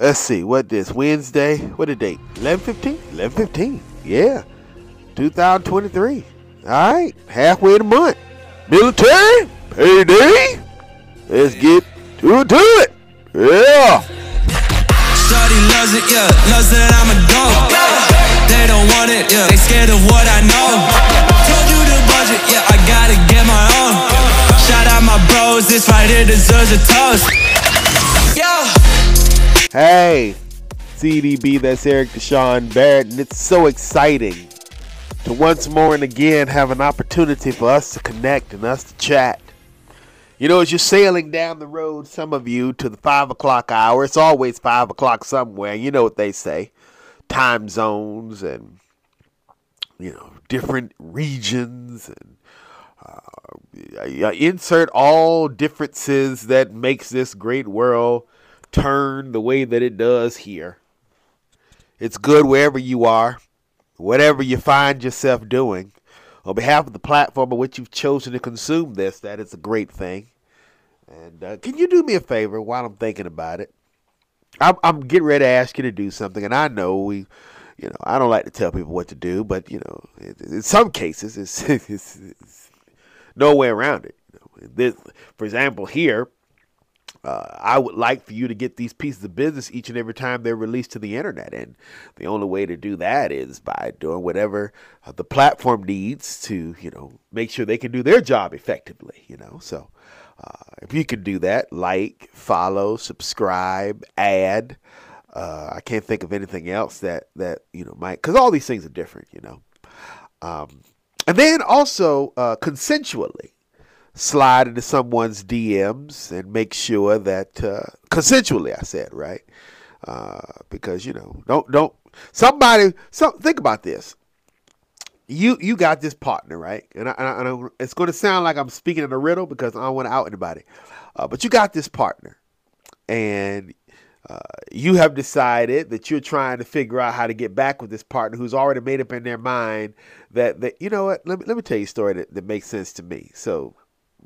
Let's see, what this Wednesday? What the date? 11-15? 11-15. Yeah, 2023. All right, halfway the month. Military payday. Let's get to it. To it. Yeah. Shorty loves it, yeah, loves that I'm a dog. They don't want it, yeah, they scared of what I know. Told you the budget, yeah, I gotta get my own. Shout out my bros, this right here deserves a toast. Hey, CDB, that's Eric Deshaun Barrett, and it's so exciting to once more and again have an opportunity for us to connect and us to chat. You know, as you're sailing down the road, some of you to the five o'clock hour, it's always five o'clock somewhere. You know what they say time zones and, you know, different regions and uh, insert all differences that makes this great world turn the way that it does here. It's good wherever you are, whatever you find yourself doing. On behalf of the platform on which you've chosen to consume this, that is a great thing. And uh, can you do me a favor while I'm thinking about it? I'm, I'm getting ready to ask you to do something, and I know we, you know, I don't like to tell people what to do, but you know, in some cases, it's, it's, it's no way around it. You know, this, for example, here, uh, I would like for you to get these pieces of business each and every time they're released to the internet. And the only way to do that is by doing whatever uh, the platform needs to, you know, make sure they can do their job effectively, you know. So uh, if you can do that, like, follow, subscribe, add. Uh, I can't think of anything else that, that you know, might, because all these things are different, you know. Um, and then also uh, consensually slide into someone's DMs and make sure that uh, consensually, I said right, uh, because you know don't don't somebody so think about this. You you got this partner right, and, I, and, I, and I, it's going to sound like I'm speaking in a riddle because I don't want to out anybody, uh, but you got this partner, and uh, you have decided that you're trying to figure out how to get back with this partner who's already made up in their mind that, that you know what? Let me, let me tell you a story that, that makes sense to me. So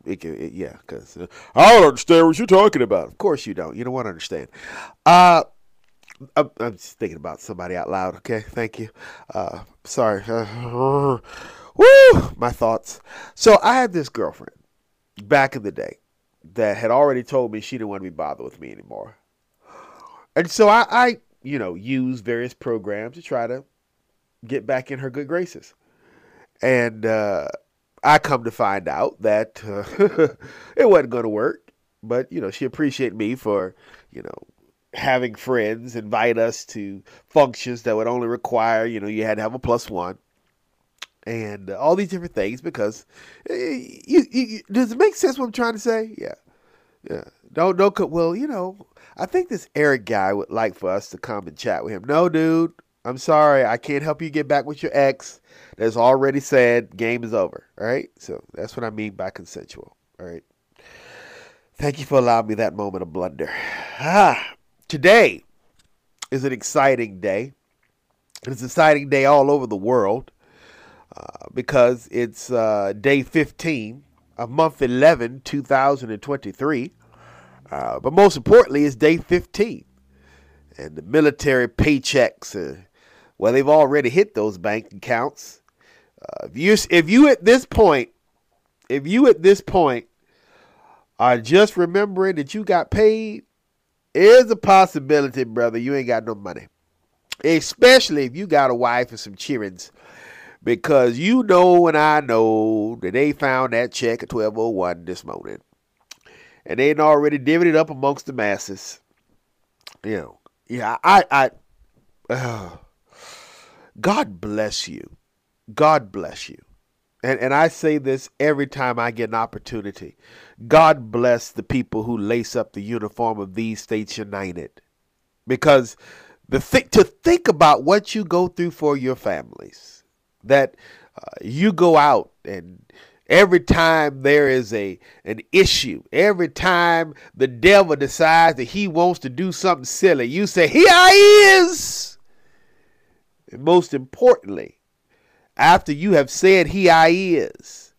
it can, it, yeah, because uh, I don't understand what you're talking about. Of course you don't. You don't want to understand. Uh, I'm, I'm just thinking about somebody out loud. Okay, thank you. Uh, sorry. Uh, woo, my thoughts. So I had this girlfriend back in the day that had already told me she didn't want to be bothered with me anymore, and so I, I you know, used various programs to try to get back in her good graces, and. I come to find out that uh, it wasn't going to work. But, you know, she appreciated me for, you know, having friends invite us to functions that would only require, you know, you had to have a plus one and uh, all these different things because uh, you, you, does it make sense what I'm trying to say? Yeah. Yeah. Don't, don't, well, you know, I think this Eric guy would like for us to come and chat with him. No, dude, I'm sorry. I can't help you get back with your ex that's already said game is over. All right. So that's what I mean by consensual. All right. Thank you for allowing me that moment of blunder. Ah, today is an exciting day. It's an exciting day all over the world uh, because it's uh, day 15 of month 11, 2023. Uh, but most importantly, it's day 15. And the military paychecks, uh, well, they've already hit those bank accounts. Uh, if you if you at this point, if you at this point are just remembering that you got paid, is a possibility, brother. You ain't got no money, especially if you got a wife and some childrens, because you know and I know that they found that check at twelve oh one this morning, and they already divvied it up amongst the masses. You know, yeah, I, I, uh, God bless you God bless you. And, and I say this every time I get an opportunity. God bless the people who lace up the uniform of these states united. Because the th- to think about what you go through for your families, that uh, you go out and every time there is a an issue, every time the devil decides that he wants to do something silly, you say, "Here I is." And most importantly, after you have said, He I is,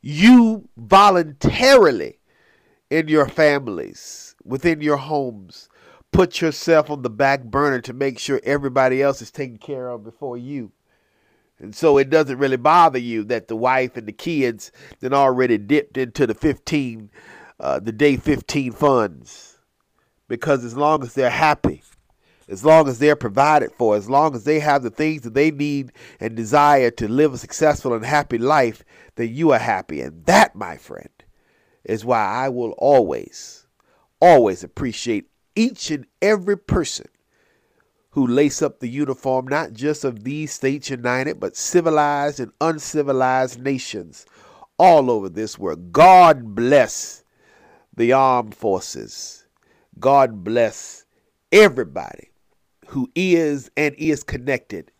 you voluntarily in your families, within your homes, put yourself on the back burner to make sure everybody else is taken care of before you. And so it doesn't really bother you that the wife and the kids then already dipped into the 15, uh, the day 15 funds. Because as long as they're happy, as long as they're provided for, as long as they have the things that they need and desire to live a successful and happy life, then you are happy. And that, my friend, is why I will always, always appreciate each and every person who lace up the uniform not just of these states united, but civilized and uncivilized nations all over this world. God bless the armed forces. God bless everybody who is and is connected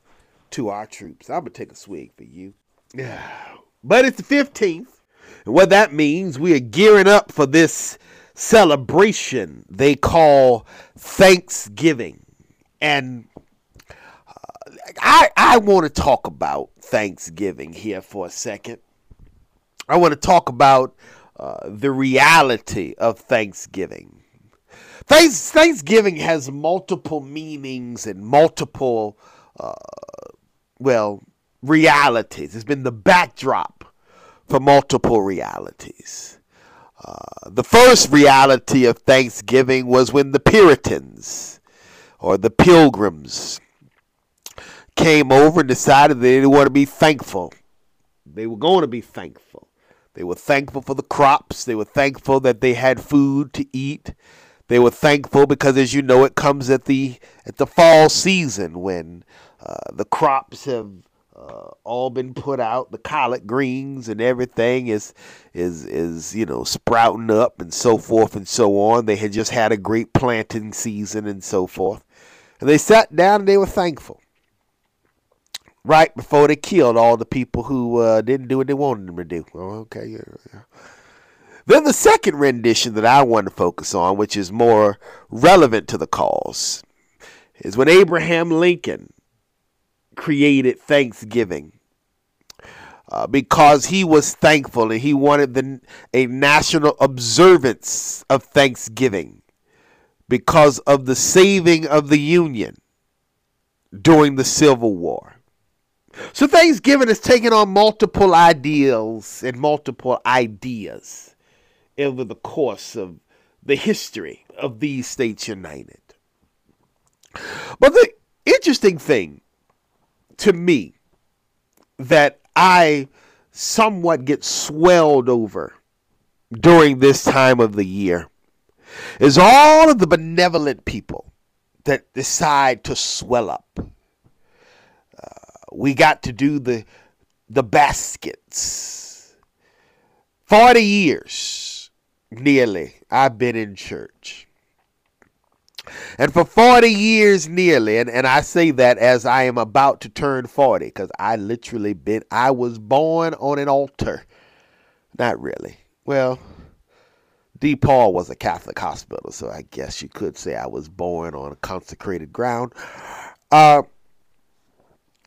to our troops. I'm going to take a swig for you. But it's the 15th. And what that means, we are gearing up for this celebration they call Thanksgiving and uh, I I want to talk about Thanksgiving here for a second. I want to talk about uh, the reality of Thanksgiving. Thanks, Thanksgiving has multiple meanings and multiple, uh, well, realities. It's been the backdrop for multiple realities. Uh, the first reality of Thanksgiving was when the Puritans or the pilgrims came over and decided they didn't want to be thankful. They were going to be thankful. They were thankful for the crops. They were thankful that they had food to eat. They were thankful because, as you know, it comes at the at the fall season when uh, the crops have uh, all been put out. The collard greens and everything is is is you know sprouting up and so forth and so on. They had just had a great planting season and so forth. And they sat down and they were thankful. Right before they killed all the people who uh, didn't do what they wanted them to do. Oh, okay, yeah, yeah. Then the second rendition that I want to focus on, which is more relevant to the cause, is when Abraham Lincoln created Thanksgiving. Uh, because he was thankful and he wanted the, a national observance of Thanksgiving because of the saving of the Union during the Civil War. So Thanksgiving has taken on multiple ideals and multiple ideas over the course of the history of these states united. But the interesting thing to me that I somewhat get swelled over during this time of the year is all of the benevolent people that decide to swell up. Uh, we got to do the the baskets. 40 years nearly I've been in church. And for 40 years nearly, and, and I say that as I am about to turn 40, because I literally been I was born on an altar. Not really. Well, DePaul was a Catholic hospital, so I guess you could say I was born on consecrated ground. Uh,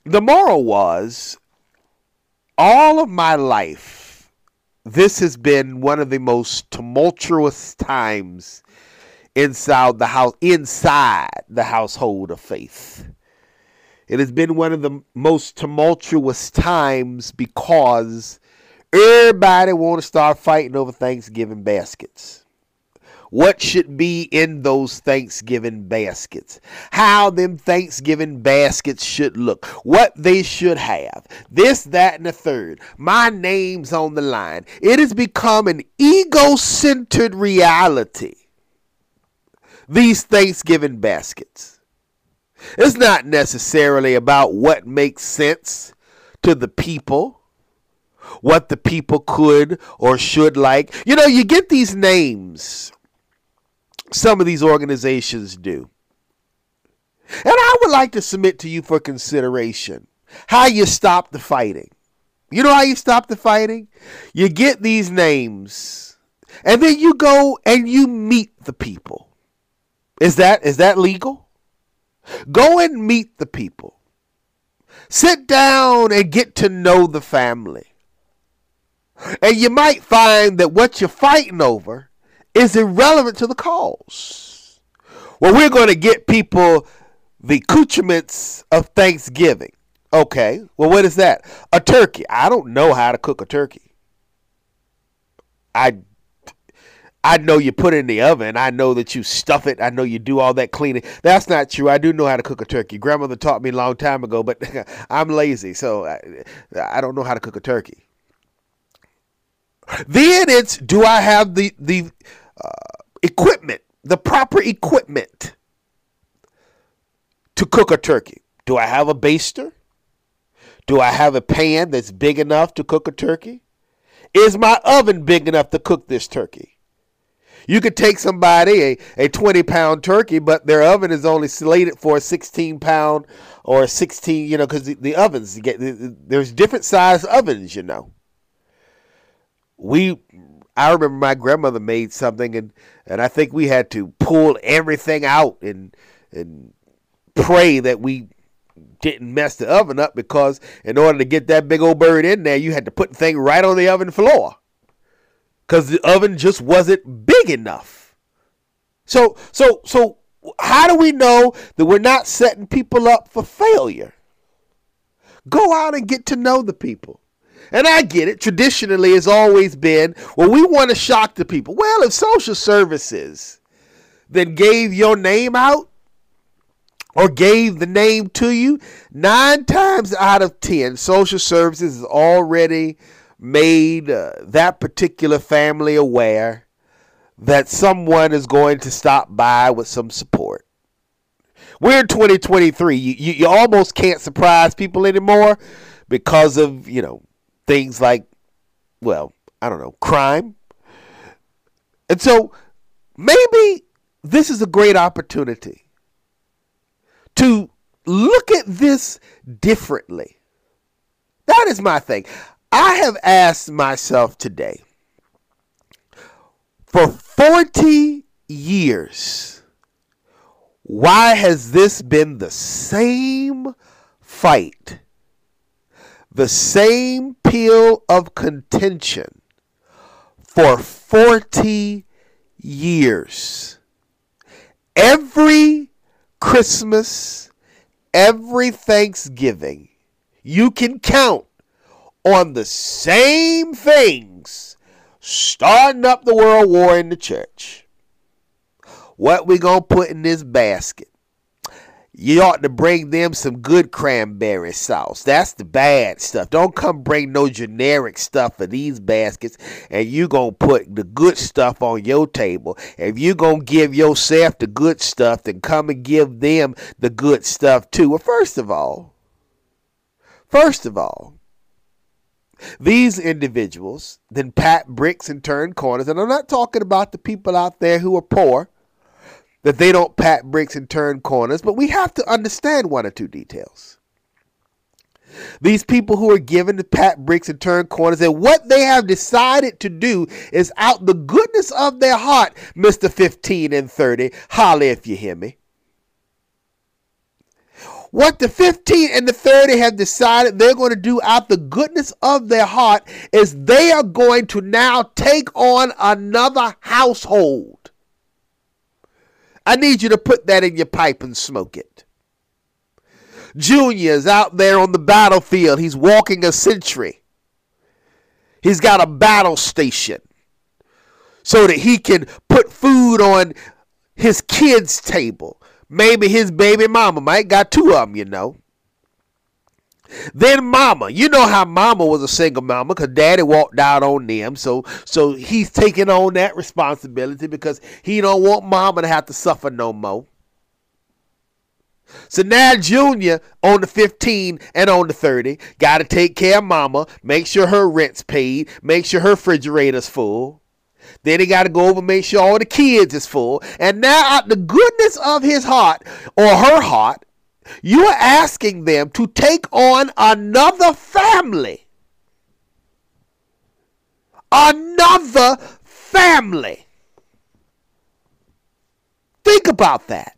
the moral was all of my life, this has been one of the most tumultuous times inside the house, inside the household of faith. It has been one of the most tumultuous times because Everybody want to start fighting over Thanksgiving baskets. What should be in those Thanksgiving baskets? How them Thanksgiving baskets should look. What they should have. This, that, and the third. My name's on the line. It has become an ego centered reality. These Thanksgiving baskets. It's not necessarily about what makes sense to the people what the people could or should like. You know, you get these names, some of these organizations do. And I would like to submit to you for consideration how you stop the fighting. You know how you stop the fighting? You get these names and then you go and you meet the people. Is that is that legal? Go and meet the people. Sit down and get to know the family. And you might find that what you're fighting over is irrelevant to the cause. Well, we're going to get people the accoutrements of Thanksgiving. Okay. Well, what is that? A turkey. I don't know how to cook a turkey. I I know you put it in the oven. I know that you stuff it. I know you do all that cleaning. That's not true. I do know how to cook a turkey. Grandmother taught me a long time ago, but I'm lazy, so I, I don't know how to cook a turkey. Then it's do I have the the equipment, the proper equipment to cook a turkey? Do I have a baster? Do I have a pan that's big enough to cook a turkey? Is my oven big enough to cook this turkey? You could take somebody, a, a 20 pound turkey, but their oven is only slated for a 16 pound or a 16, you know, because the, the, ovens, get, there's different size ovens, you know. We, I remember my grandmother made something and, and I think we had to pull everything out and, and pray that we didn't mess the oven up because in order to get that big old bird in there, you had to put the thing right on the oven floor because the oven just wasn't big enough. So, so, so, how do we know that we're not setting people up for failure? Go out and get to know the people. And I get it. Traditionally, it's always been, well, we want to shock the people. Well, if social services then gave your name out, or gave the name to you, nine times out of ten, social services has already made uh, that particular family aware that someone is going to stop by with some support. We're in 2023. You, you, you almost can't surprise people anymore because of, you know, things like, well, I don't know, crime. And so maybe this is a great opportunity to look at this differently. That is my thing. I have asked myself today for 40 years, why has this been the same fight, the same peel of contention for 40 years? Every Christmas, every Thanksgiving, you can count on the same things starting up the world war in the church. What we gonna put in this basket? You ought to bring them some good cranberry sauce. That's the bad stuff. Don't come bring no generic stuff for these baskets and you going to put the good stuff on your table. If you going to give yourself the good stuff, then come and give them the good stuff too. Well, first of all, first of all, these individuals then pat bricks and turn corners. And I'm not talking about the people out there who are poor that they don't pat bricks and turn corners, but we have to understand one or two details. These people who are given to pat bricks and turn corners, and what they have decided to do is out the goodness of their heart, Mr. 15 and 30. Holler if you hear me. What the 15 and the 30 have decided they're going to do out the goodness of their heart is they are going to now take on another household. I need you to put that in your pipe and smoke it. Junior's out there on the battlefield. He's walking a sentry. He's got a battle station so that he can put food on his kids' table. Maybe his baby mama might got two of them, you know. Then mama, you know how mama was a single mama because daddy walked out on them. So so he's taking on that responsibility because he don't want mama to have to suffer no more. So now Junior on the 15 and on the 30 got to take care of mama, make sure her rent's paid, make sure her refrigerator's full. Then he got to go over and make sure all the kids is full. And now out the goodness of his heart or her heart, you are asking them to take on another family. Another family. Think about that.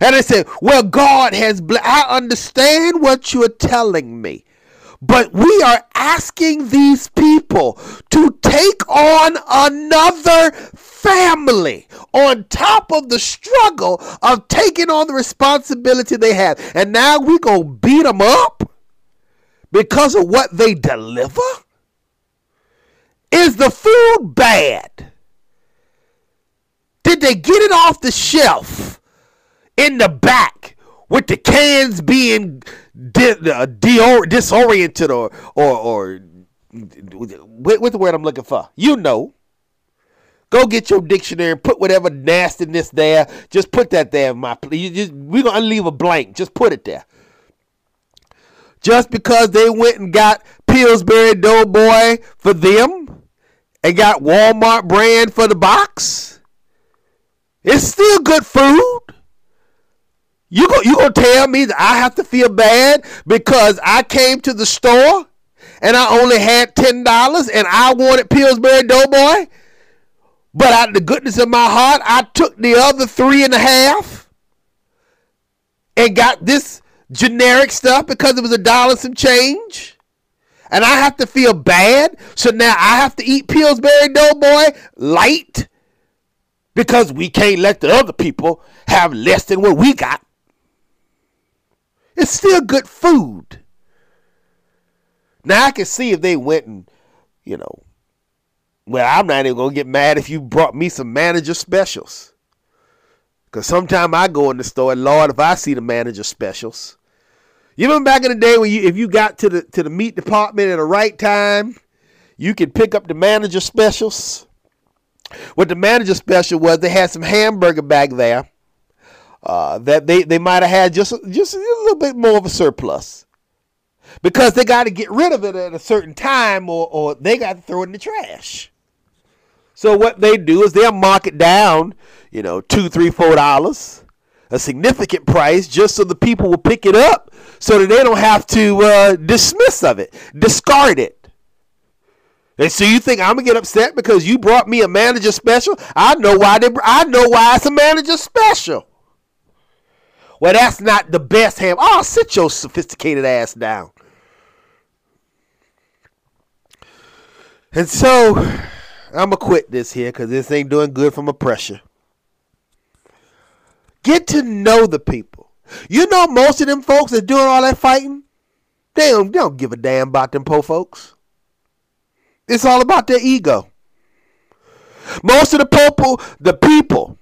And I said, Well, God has, I understand what you're telling me. But we are asking these people to take on another family on top of the struggle of taking on the responsibility they have. And now we going to beat them up because of what they deliver? Is the food bad? Did they get it off the shelf in the back with the cans being di- uh, disoriented or or or what's the word I'm looking for? You know. Go get your dictionary and put whatever nastiness there. Just put that there, my please. Just we're gonna leave a blank. Just put it there. Just because they went and got Pillsbury Doughboy for them and got Walmart brand for the box, it's still good food. You go, you gonna tell me that I have to feel bad because I came to the store and I only had ten dollars and I wanted Pillsbury Doughboy, but out of the goodness of my heart, I took the other three and a half and got this generic stuff because it was a dollar some change. And I have to feel bad. So now I have to eat Pillsbury Doughboy light because we can't let the other people have less than what we got. It's still good food. Now I can see if they went and, you know, well, I'm not even gonna get mad if you brought me some manager specials. Cause sometime I go in the store, and Lord, if I see the manager specials. You remember back in the day when you if you got to the to the meat department at the right time, you could pick up the manager specials. What the manager special was, they had some hamburger back there uh, that they, they might have had just just a little bit more of a surplus because they got to get rid of it at a certain time or, or they got to throw it in the trash. So what they do is they'll mark it down, you know, two, three, four dollars, a significant price, just so the people will pick it up, so that they don't have to uh, dismiss of it, discard it. And so you think I'm gonna get upset because you brought me a manager special? I know why they. I know why it's a manager special. Well, that's not the best ham. Oh, sit your sophisticated ass down. And so I'm gonna quit this here because this ain't doing good for my pressure. Get to know the people. You know, most of them folks that doing all that fighting, they don't, they don't give a damn about them po folks. It's all about their ego. Most of the people, the people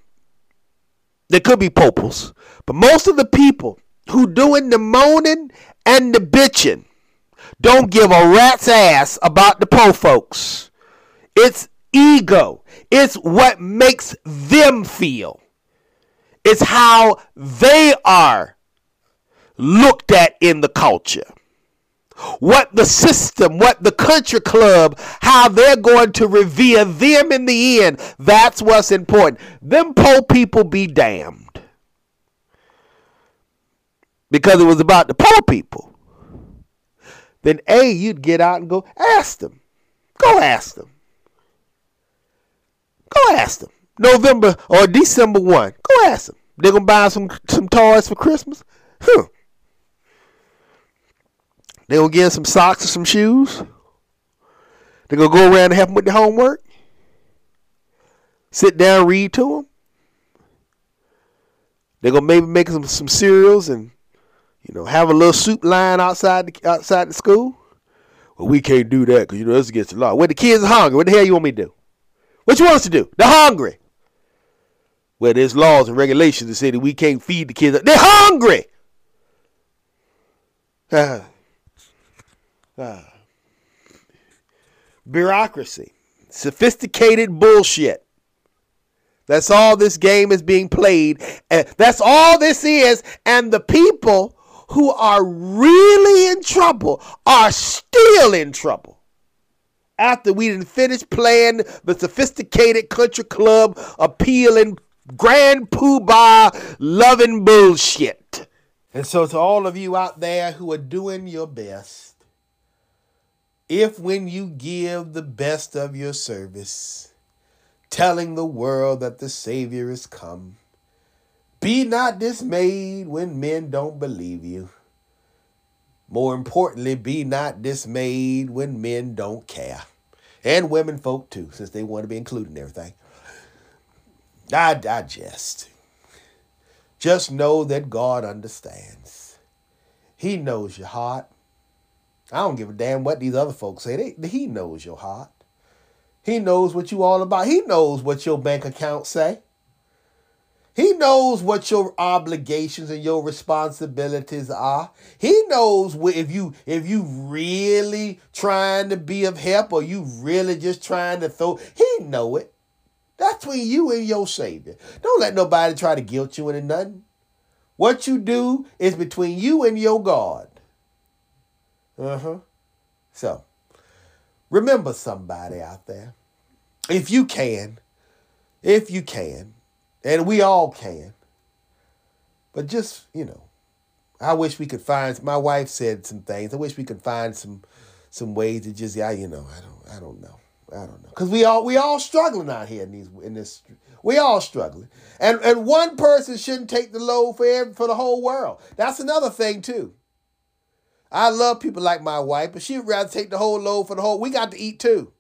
there could be poples, but most of the people who doing the moaning and the bitching don't give a rat's ass about the po folks. It's ego. It's what makes them feel. It's how they are looked at in the culture what the system, what the country club, how they're going to revere them in the end. That's what's important. Them poor people be damned. Because it was about the poor people. Then A, you'd get out and go ask them. Go ask them. Go ask them. November or December 1. Go ask them. They're going to buy some, some toys for Christmas? Huh. They gonna get some socks or some shoes. They're gonna go around and help them with the homework. Sit down, read to them. They're gonna maybe make some some cereals and you know have a little soup line outside the, outside the school. Well, we can't do that because you know that's against the law. Where the kids are hungry, what the hell you want me to do? What you want us to do? They're hungry. Well, there's laws and regulations that say that we can't feed the kids. They're hungry. Uh, uh, bureaucracy, sophisticated bullshit. That's all this game is being played. And that's all this is. And the people who are really in trouble are still in trouble. After we didn't finish playing the sophisticated country club appealing grand poobah loving bullshit. And so to all of you out there who are doing your best, if when you give the best of your service, telling the world that the Savior is come, be not dismayed when men don't believe you. More importantly, be not dismayed when men don't care. And women folk too, since they want to be included in everything. I, digest. just. Know that God understands. He knows your heart. I don't give a damn what these other folks say. They, he knows your heart. He knows what you all about. He knows what your bank account say. He knows what your obligations and your responsibilities are. He knows if you if you really trying to be of help or you really just trying to throw. He know it. That's between you and your Savior. Don't let nobody try to guilt you into nothing. What you do is between you and your God. Uh huh. So, remember somebody out there. If you can, if you can, and we all can. But just, you know, I wish we could find my wife said some things. I wish we could find some some ways to just yeah, you know, I don't I don't know. I don't know. Cuz we all we all struggling out here in these in this we all struggling. And and one person shouldn't take the load for every, for the whole world. That's another thing too. I love people like my wife, but she'd rather take the whole load for the whole. We got to eat too.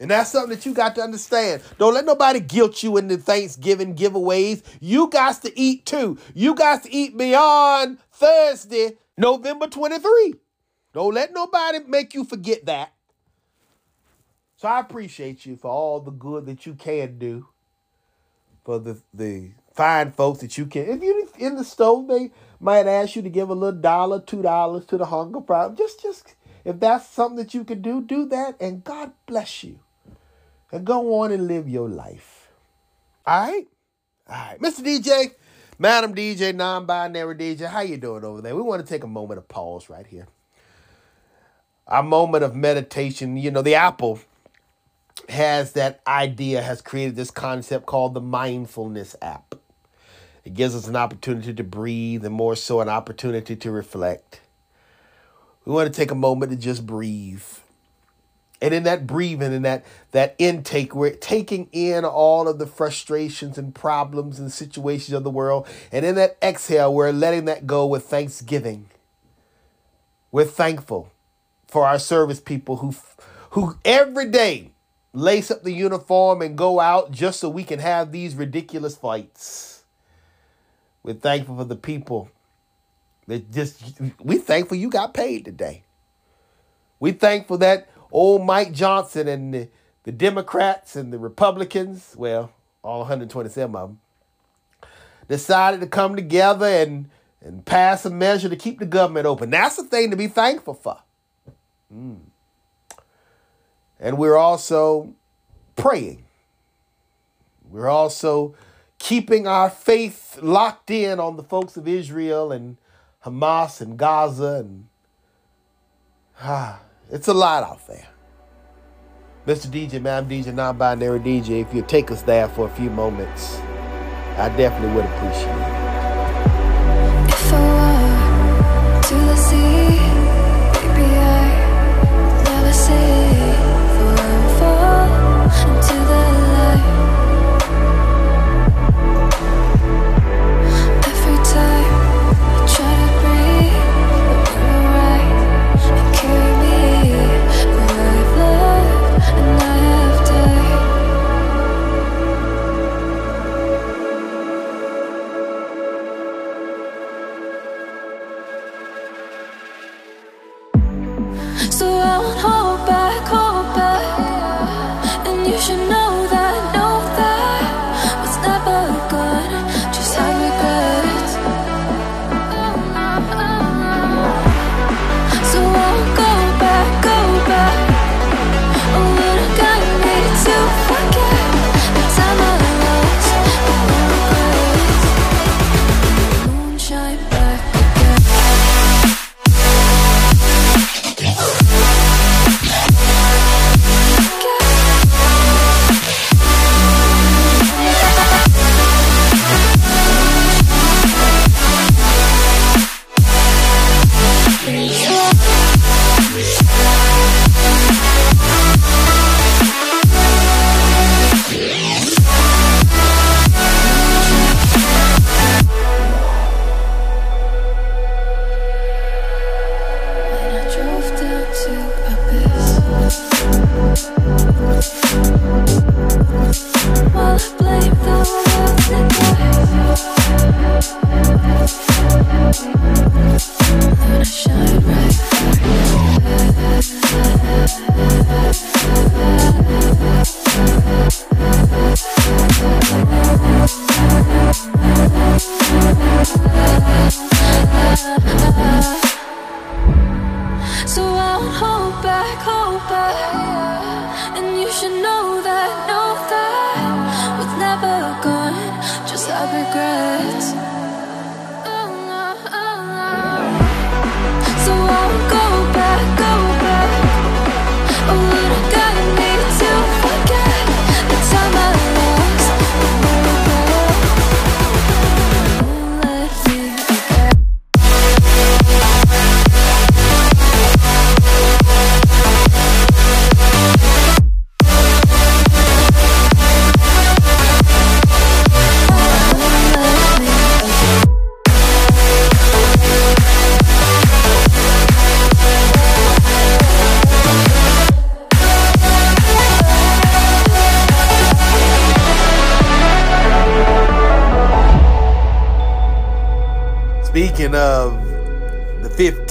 And that's something that you got to understand. Don't let nobody guilt you into Thanksgiving giveaways. You got to eat too. You got to eat beyond Thursday, November 23. Don't let nobody make you forget that. So I appreciate you for all the good that you can do. For the, the fine folks that you can. If you're in the stove, they might ask you to give a little dollar, two dollars to the hunger problem. Just just if that's something that you can do, do that and God bless you and go on and live your life. All right? All right. Mr. DJ, Madam DJ, non-binary DJ, how you doing over there? We want to take a moment of pause right here. A moment of meditation. You know, the Apple has that idea, has created this concept called the mindfulness app. It gives us an opportunity to breathe and more so an opportunity to reflect. We want to take a moment to just breathe and in that breathing and that that intake, we're taking in all of the frustrations and problems and situations of the world. And in that exhale, we're letting that go with thanksgiving. We're thankful for our service people who who every day lace up the uniform and go out just so we can have these ridiculous fights. We're thankful for the people that just we thankful you got paid today. We thankful that old Mike Johnson and the, the Democrats and the Republicans, well, all 127 of them, decided to come together and, and pass a measure to keep the government open. That's the thing to be thankful for. Mm. And we're also praying. We're also keeping our faith locked in on the folks of Israel and Hamas and Gaza and ah, it's a lot out there. Mr. DJ, man, DJ, non-binary DJ, if you take us there for a few moments, I definitely would appreciate it. If I to the sea, I never say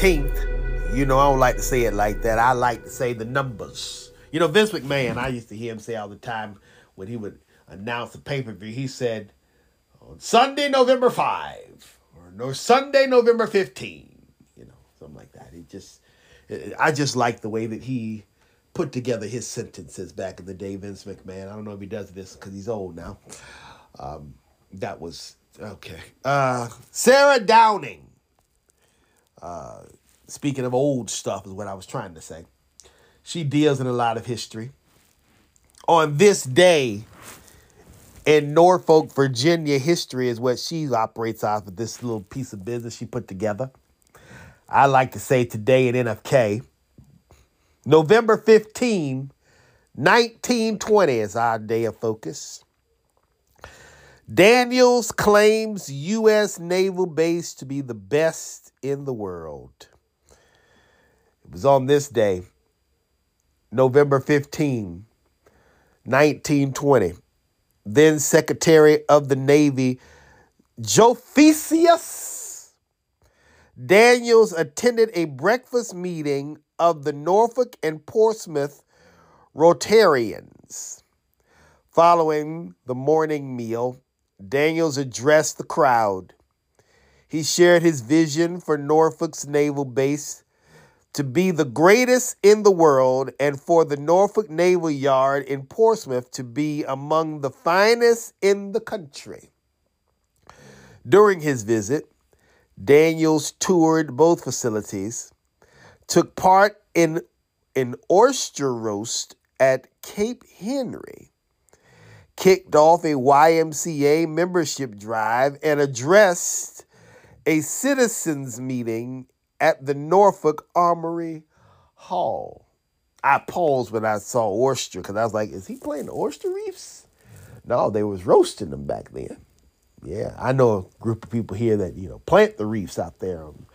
You know, I don't like to say it like that. I like to say the numbers. You know, Vince McMahon, I used to hear him say all the time when he would announce the pay per view, he said, on Sunday, November 5, or no, Sunday, November 15, you know, something like that. It just, it, I just like the way that he put together his sentences back in the day, Vince McMahon. I don't know if he does this because he's old now. Um, that was okay. Uh, Sarah Downing uh, speaking of old stuff, is what I was trying to say. She deals in a lot of history. On this day in Norfolk, Virginia, history is what she operates off of this little piece of business she put together. I like to say today at NFK, November 15, 1920 is our day of focus. Daniels claims U.S. naval base to be the best in the world. It was on this day, November 15, 1920. Then Secretary of the Navy, Josephus Daniels attended a breakfast meeting of the Norfolk and Portsmouth Rotarians. Following the morning meal, Daniels addressed the crowd. He shared his vision for Norfolk's naval base to be the greatest in the world and for the Norfolk Naval Yard in Portsmouth to be among the finest in the country. During his visit, Daniels toured both facilities, took part in an oyster roast at Cape Henry, kicked off a YMCA membership drive and addressed a citizens meeting at the Norfolk Armory Hall. I paused when I saw oyster because I was like, is he playing the oyster reefs? No, they was roasting them back then. Yeah, I know a group of people here that, you know, plant the reefs out there on,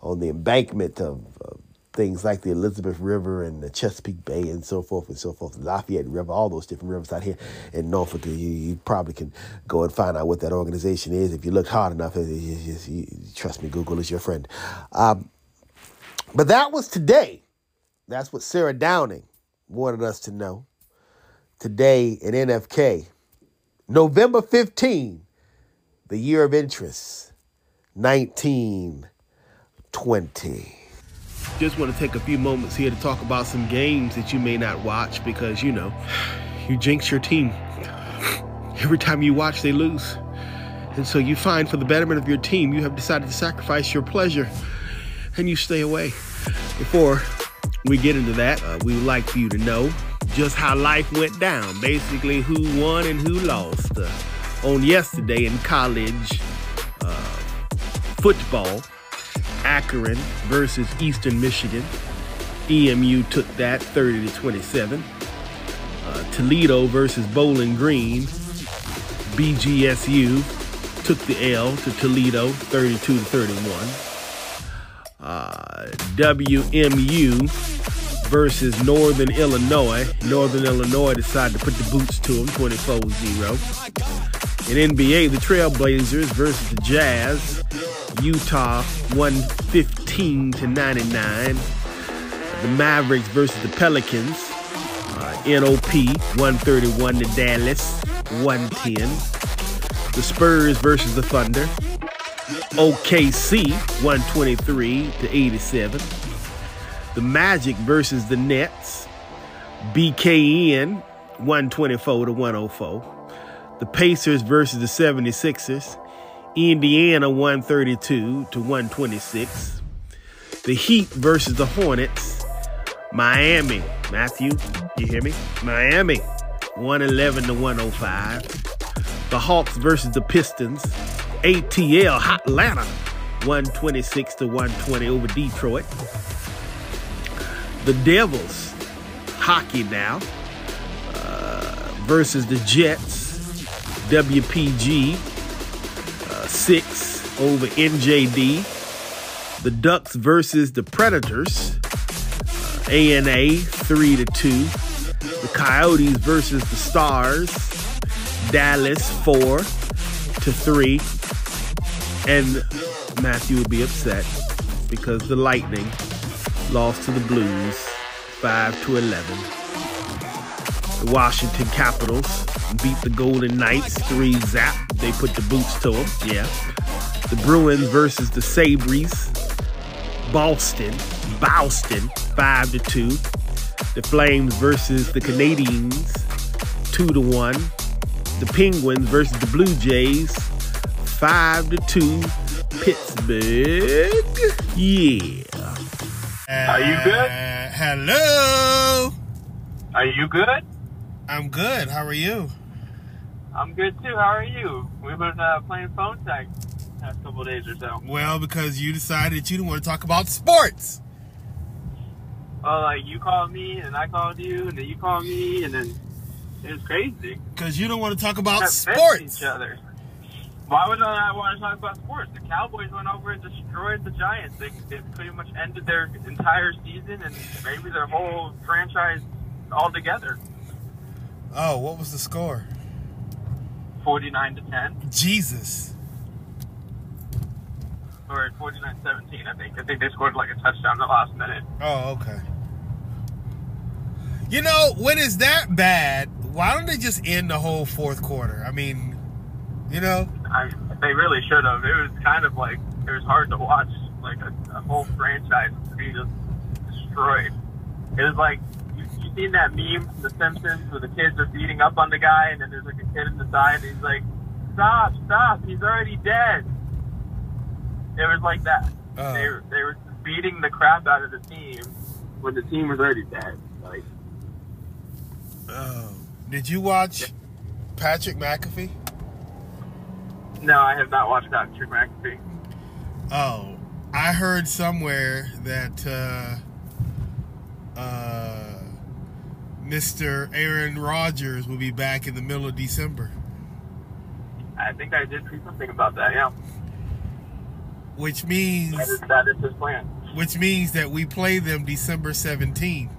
on the embankment of, of things like the Elizabeth River and the Chesapeake Bay and so forth and so forth, Lafayette River, all those different rivers out here in Norfolk. You, you probably can go and find out what that organization is if you look hard enough. You, you, trust me, Google is your friend. Um, but that was today. That's what Sarah Downing wanted us to know. Today in NFK, November 15, the year of interest, 1920 just want to take a few moments here to talk about some games that you may not watch because, you know, you jinx your team. Every time you watch, they lose. And so you find for the betterment of your team, you have decided to sacrifice your pleasure and you stay away. Before we get into that, uh, we would like for you to know just how life went down. Basically, who won and who lost uh, on yesterday in college uh, football. Akron versus Eastern Michigan. EMU took that 30 to 27. Uh, Toledo versus Bowling Green. BGSU took the L to Toledo 32 to 31. Uh, WMU versus Northern Illinois. Northern Illinois decided to put the boots to them 24 0. In NBA, the Trailblazers versus the Jazz. Utah 115 to 99. The Mavericks versus the Pelicans. Uh, NOP 131 to Dallas 110. The Spurs versus the Thunder. OKC 123 to 87. The Magic versus the Nets. BKN 124 to 104. The Pacers versus the 76ers. Indiana 132 to 126. The Heat versus the Hornets. Miami, Matthew, you hear me? Miami 111 to 105. The Hawks versus the Pistons. ATL Atlanta 126 to 120 over Detroit. The Devils hockey now uh, versus the Jets. WPG 6 over NJD. The Ducks versus the Predators. Uh, ANA 3 to 2. The Coyotes versus the Stars. Dallas 4 to 3. And Matthew would be upset because the Lightning lost to the Blues 5 to 11. The Washington Capitals beat the Golden Knights 3 zap. They put the boots to them, yeah. The Bruins versus the Sabres. Boston, Boston 5 to 2. The Flames versus the Canadiens 2 to 1. The Penguins versus the Blue Jays 5 to 2. Pittsburgh. Yeah. Are you good? Uh, hello. Are you good? I'm good. How are you? I'm good too. How are you? We've been uh, playing phone tag past couple of days or so. Well, because you decided you didn't want to talk about sports. Well, like you called me and I called you and then you called me and then it was crazy. Because you don't want to talk about sports. Each other. Why would I want to talk about sports? The Cowboys went over and destroyed the Giants. They, they pretty much ended their entire season and maybe their whole franchise altogether. Oh, what was the score? 49 to 10 Jesus. or 49-17, I think. I think they scored like a touchdown in the last minute. Oh, okay. You know, when it's that bad, why don't they just end the whole fourth quarter? I mean, you know, I, they really should have. It was kind of like it was hard to watch, like a, a whole franchise be just destroyed. It was like seen that meme from The Simpsons where the kids are beating up on the guy, and then there's like a kid in the side, and he's like, "Stop, stop! He's already dead." It was like that. Oh. They were they were beating the crap out of the team when the team was already dead. Like, oh, did you watch Patrick McAfee? no, I have not watched Patrick McAfee. Oh, I heard somewhere that uh, uh, Mr. Aaron Rodgers will be back in the middle of December, I think I did see something about that. Yeah, which means that is, that is his plan. which means that we play them December 17th.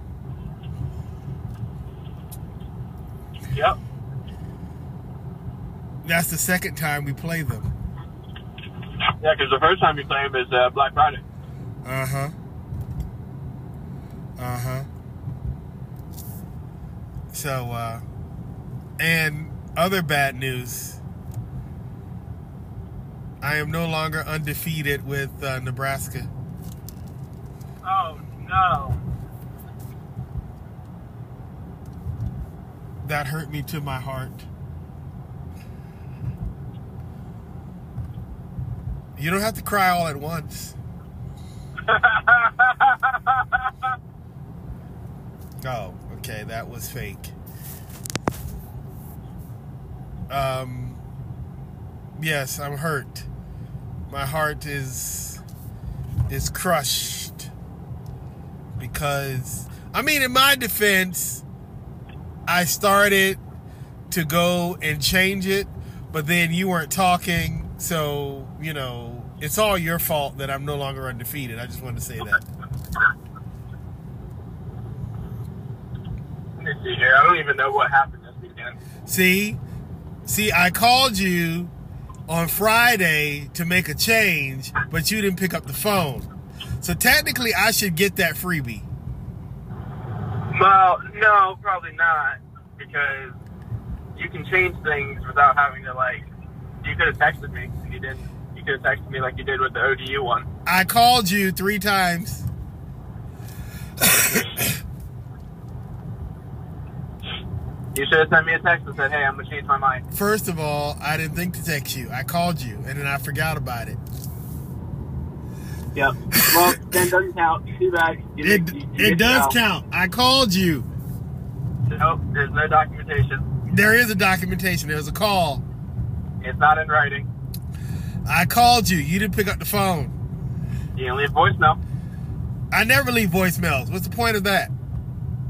Yep. That's the second time we play them. Yeah, because the first time you play them is uh, Black Friday. Uh huh. Uh huh. So, uh, and other bad news. I am no longer undefeated with uh, Nebraska. Oh no! That hurt me to my heart. You don't have to cry all at once. Oh, okay, that was fake. Um, yes, I'm hurt. My heart is is crushed because I mean, in my defense, I started to go and change it, but then you weren't talking, so you know it's all your fault that I'm no longer undefeated. I just wanted to say that. See. I don't even know what happened this weekend. See, see, I called you on Friday to make a change, but you didn't pick up the phone. So technically, I should get that freebie. Well, no, probably not, because you can change things without having to like. You could have texted me, and you didn't. You could have texted me like you did with the ODU one. I called you three times. You should have sent me a text and said, "Hey, I'm gonna change my mind." First of all, I didn't think to text you. I called you, and then I forgot about it. Yep. Well, then doesn't count. Too bad. You It, didn't- you- you it does count. I called you. Nope. There's no documentation. There is a documentation. There was a call. It's not in writing. I called you. You didn't pick up the phone. You can leave voicemail. I never leave voicemails. What's the point of that?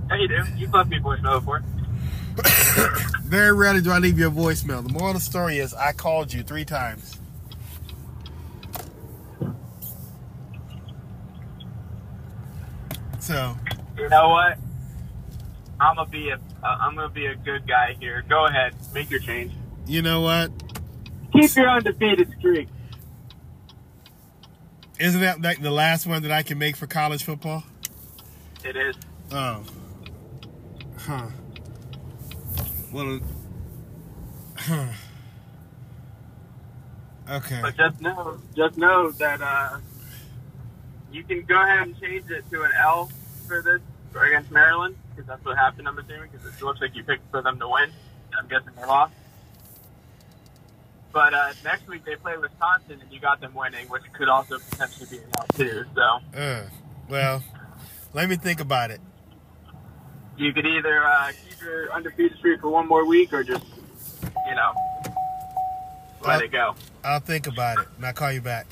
Yeah, you do. You've left me voicemail before. Very rarely do I leave you a voicemail. The moral of the story is I called you three times. So, You know what? I'm gonna be a uh, I'm gonna be a good guy here. Go ahead, make your change. you know what? Keep your undefeated streak. Isn't that like the last one that I can make for college football? It is. Oh. Huh. Well. Okay. But just know, just know that uh, you can go ahead and change it to an L for this or against Maryland because that's what happened. I'm assuming because it looks like you picked for them to win. I'm guessing they lost. But uh, next week they play Wisconsin, and you got them winning, which could also potentially be an L too. So Uh, well, let me think about it. You could either uh, keep your undefeated streak for one more week, or just you know let Uh, it go. I'll think about it and I'll call you back.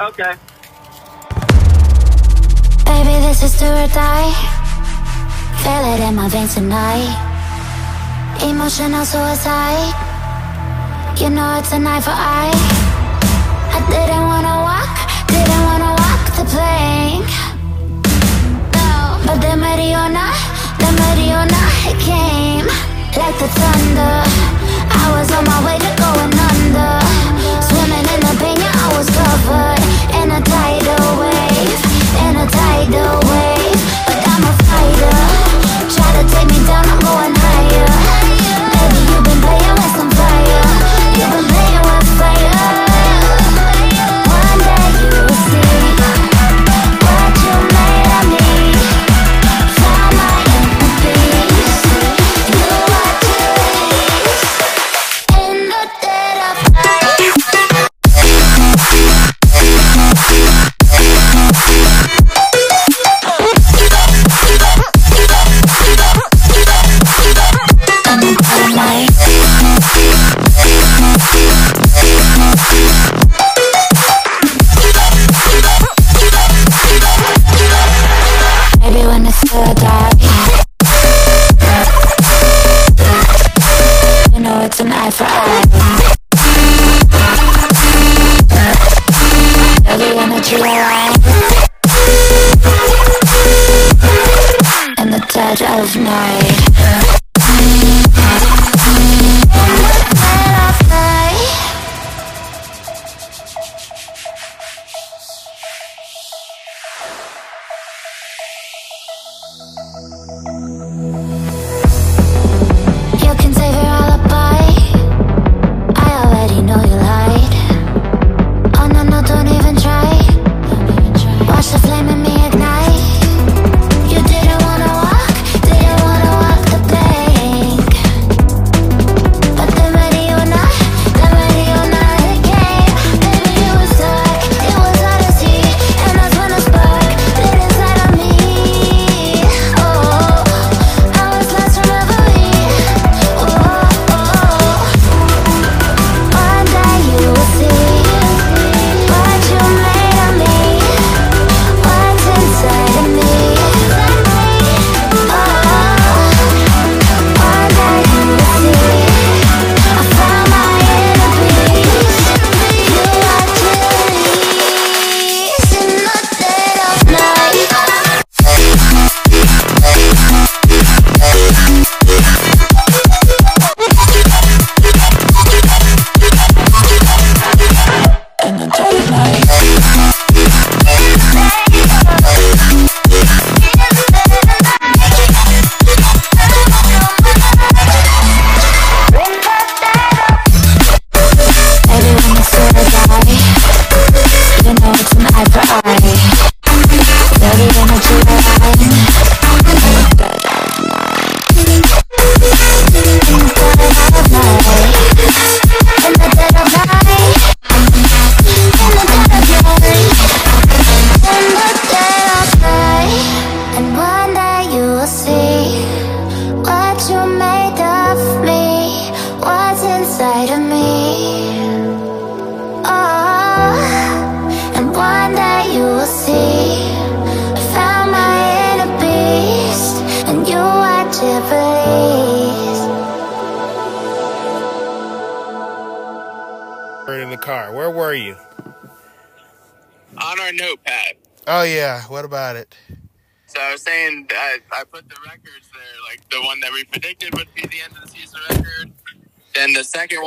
Okay. Baby, this is do or die. Feel it in my veins tonight. Emotional suicide. You know it's an eye for eye. I didn't wanna walk, didn't wanna walk the plank. But the Mariona, the Mariona, came like the thunder. I was on my way to going under. Swimming in the pain, I was covered in a tidal wave, in a tidal wave.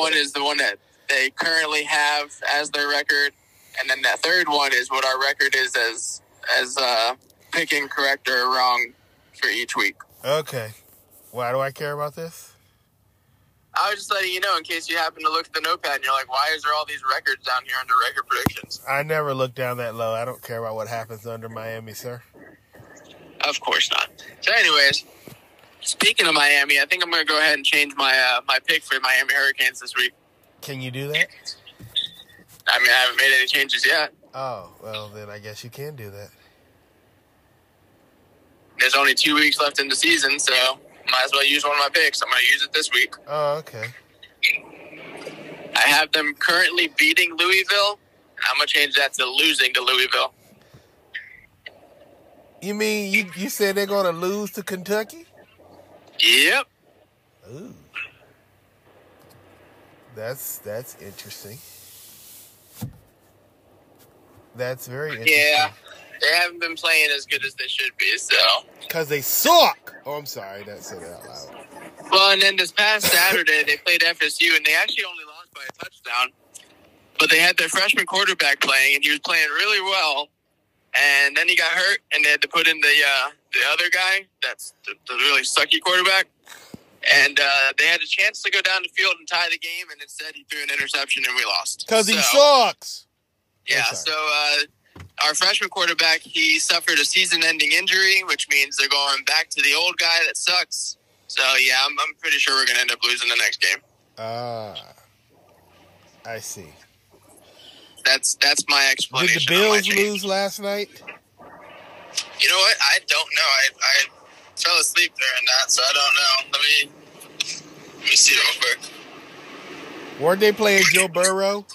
One is the one that they currently have as their record. and then that third one is what our record is as as uh, picking correct or wrong for each week. Okay. Why do I care about this? I was just letting you know in case you happen to look at the notepad and you're like, why is there all these records down here under record predictions? I never look down that low. I don't care about what happens under Miami, sir. Of course not. So, anyways, speaking of Miami, I think I'm going to go ahead and change my uh, my pick for Miami Hurricanes this week. Can you do that? I mean, I haven't made any changes yet. Oh, well, then I guess you can do that. There's only two weeks left in the season, so might as well use one of my picks. I'm going to use it this week. Oh, okay. I have them currently beating Louisville. I'm going to change that to losing to Louisville. You mean you, you said they're going to lose to Kentucky? Yep. Ooh. That's that's interesting. That's very interesting. Yeah. They haven't been playing as good as they should be, so. Because they suck. Oh, I'm sorry. That said it out loud. Well, and then this past Saturday, they played FSU, and they actually only lost by a touchdown. But they had their freshman quarterback playing, and he was playing really well. And then he got hurt, and they had to put in the uh, the other guy, that's the, the really sucky quarterback. And uh, they had a chance to go down the field and tie the game, and instead he threw an interception, and we lost. Because he sucks. yeah, so uh, our freshman quarterback, he suffered a season-ending injury, which means they're going back to the old guy that sucks. So yeah, I'm, I'm pretty sure we're going to end up losing the next game. Ah. I see. That's that's my explanation. Did the explanation. on my Bills lose last night? You know what? I don't know. I, I fell asleep during that, so I don't know. Let me let me see real quick. Weren't they playing Joe Burrow?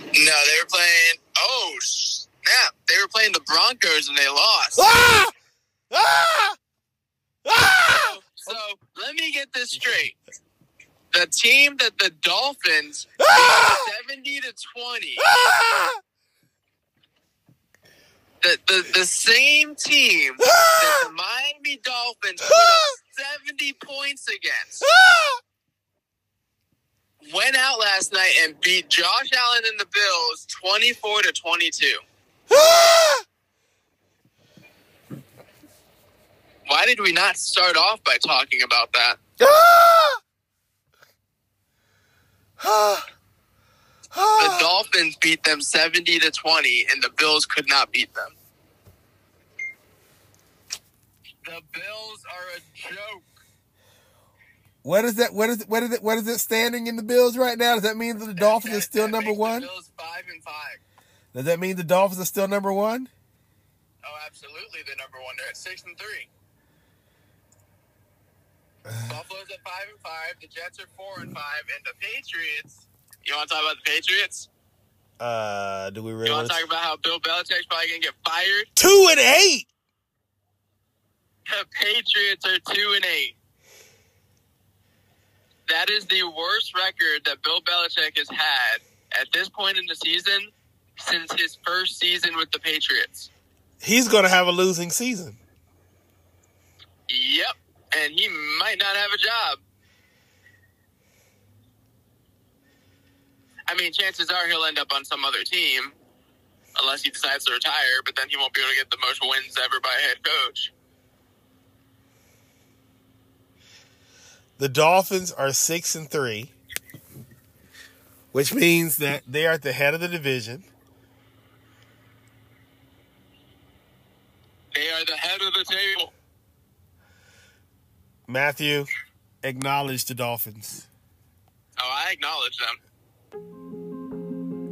No, they were playing. Oh snap! They were playing the Broncos and they lost. Ah! Ah! Ah! So let me get this straight. The team that the Dolphins Ah! seventy to twenty. Ah! The, the the same team that the Miami Dolphins put up seventy points against went out last night and beat Josh Allen and the Bills twenty four to twenty two. Ah! Why did we not start off by talking about that? Ah! Ah! The Ah! Dolphins beat them seventy to twenty, and the Bills could not beat them. The Bills are a joke. What is that? What is it? What is it? What is it standing in the Bills right now? Does that mean that the Dolphins That- are still number one? The Bills five and five. Does that mean the Dolphins are still number one? Oh, absolutely. They're number one. They're at six and three. Buffalo's at five and five. The Jets are four and five, and the Patriots. You want to talk about the Patriots? Uh, do we You really? want to talk about how Bill Belichick's probably gonna get fired? Two and eight. The Patriots are two and eight. That is the worst record that Bill Belichick has had at this point in the season since his first season with the Patriots. He's gonna have a losing season. Yep. And he might not have a job. I mean, chances are he'll end up on some other team unless he decides to retire, but then he won't be able to get the most wins ever by a head coach. The Dolphins are six and three, which means that they are at the head of the division. They are the head of the table. Matthew, acknowledge the Dolphins. Oh, I acknowledge them.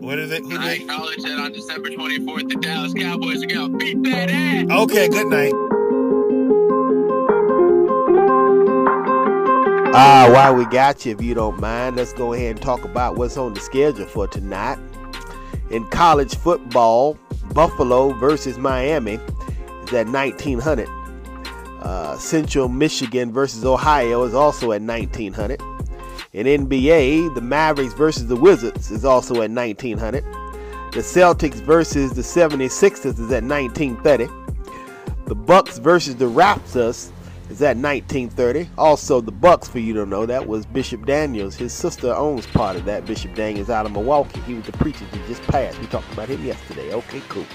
What is it? Who I did? acknowledge that on December 24th, the Dallas Cowboys are going to beat that ass. Okay, good night. Ah, while we got you, if you don't mind, let's go ahead and talk about what's on the schedule for tonight. In college football, Buffalo versus Miami is at 1900. Uh, Central Michigan versus Ohio is also at 1900. In NBA, the Mavericks versus the Wizards is also at 1900. The Celtics versus the 76ers is at 1930. The Bucks versus the Raptors is at 1930. Also, the Bucks, for you to know, that was Bishop Daniels. His sister owns part of that. Bishop Daniels out of Milwaukee. He was the preacher that just passed. We talked about him yesterday. Okay, cool.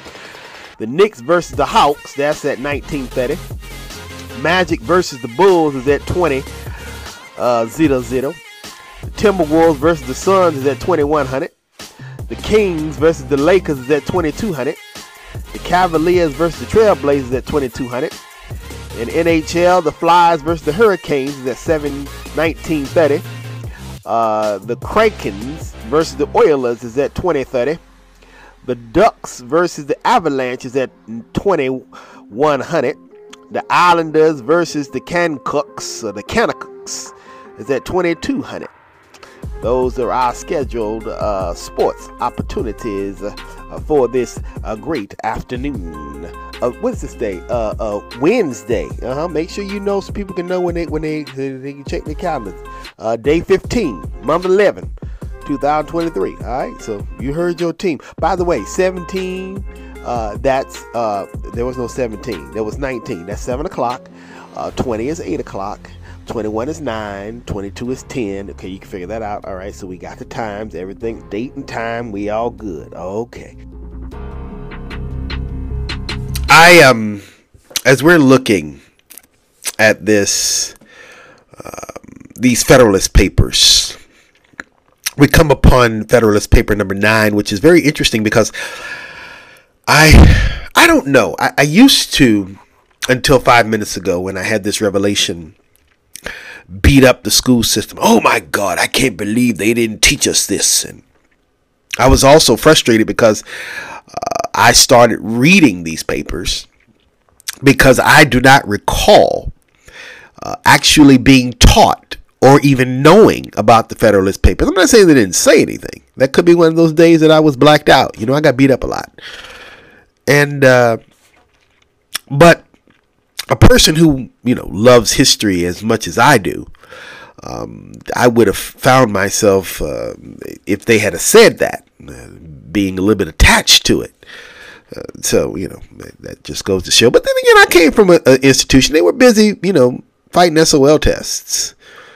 The Knicks versus the Hawks, that's at 1930. Magic versus the Bulls is at 20, uh, 0 0. The Timberwolves versus the Suns is at 2100. The Kings versus the Lakers is at 2200. The Cavaliers versus the Trailblazers at 2200. In NHL, the Flyers versus the Hurricanes is at 7 1930. Uh, the Krakens versus the Oilers is at 2030. The Ducks versus the Avalanche is at 2100. The Islanders versus the Canucks or the Canucks is at 2200. Those are our scheduled uh, sports opportunities uh, for this uh, great afternoon. Uh, what is this day? Uh, Wednesday. Uh huh. Make sure you know so people can know when they when they they can check their calendars. Day 15, month 11, 2023. All right. So you heard your team. By the way, 17. Uh, that's uh, there was no 17. There was 19. That's seven o'clock. Uh, 20 is eight o'clock. 21 is 9, 22 is 10. Okay, you can figure that out. All right, so we got the times, everything, date and time, we all good. Okay. I um as we're looking at this um, these Federalist papers, we come upon Federalist paper number 9, which is very interesting because I I don't know. I, I used to until 5 minutes ago when I had this revelation beat up the school system. Oh my God, I can't believe they didn't teach us this. And I was also frustrated because uh, I started reading these papers because I do not recall uh, actually being taught or even knowing about the Federalist Papers. I'm not saying they didn't say anything. That could be one of those days that I was blacked out. You know, I got beat up a lot. And, uh, but a person who you know loves history as much as I do, um, I would have found myself uh, if they had said that, uh, being a little bit attached to it. Uh, so you know that just goes to show. But then again, I came from an institution; they were busy, you know, fighting SOL tests.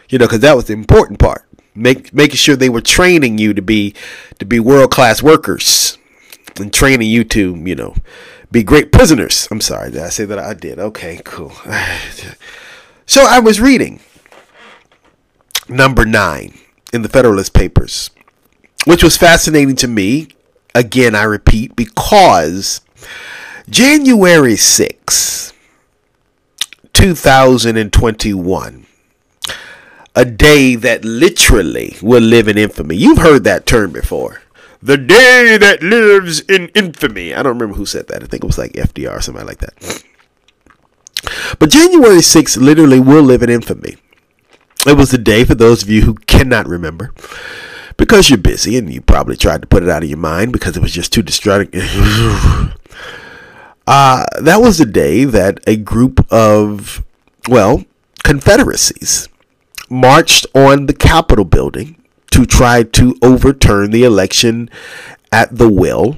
You know, because that was the important part. Make making sure they were training you to be to be world class workers and training you to you know be great prisoners. I'm sorry, did I say that I did? Okay, cool. So I was reading number nine in the Federalist Papers, which was fascinating to me. Again, I repeat, because January 6, 2021, a day that literally will live in infamy. You've heard that term before the day that lives in infamy. I don't remember who said that. I think it was like FDR or somebody like that. But January 6th literally will live in infamy. It was the day, for those of you who cannot remember, because you're busy and you probably tried to put it out of your mind because it was just too distracting. uh, that was the day that a group of, well, confederacies marched on the Capitol building to try to overturn the election at the will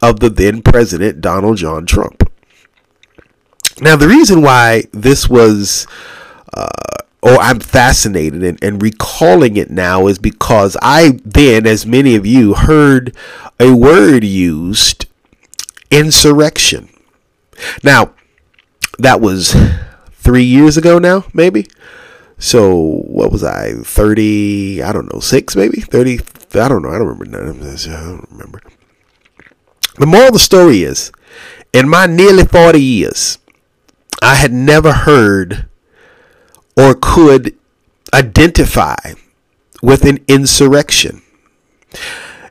of the then president Donald John Trump. Now, the reason why this was, uh, or I'm fascinated and, and recalling it now, is because I then, as many of you, heard a word used insurrection. Now, that was three years ago now, maybe. So what was I? Thirty? I don't know, six maybe. Thirty? I don't know. I don't remember none of this. I don't remember. The moral of the story is, in my nearly forty years, I had never heard or could identify with an insurrection.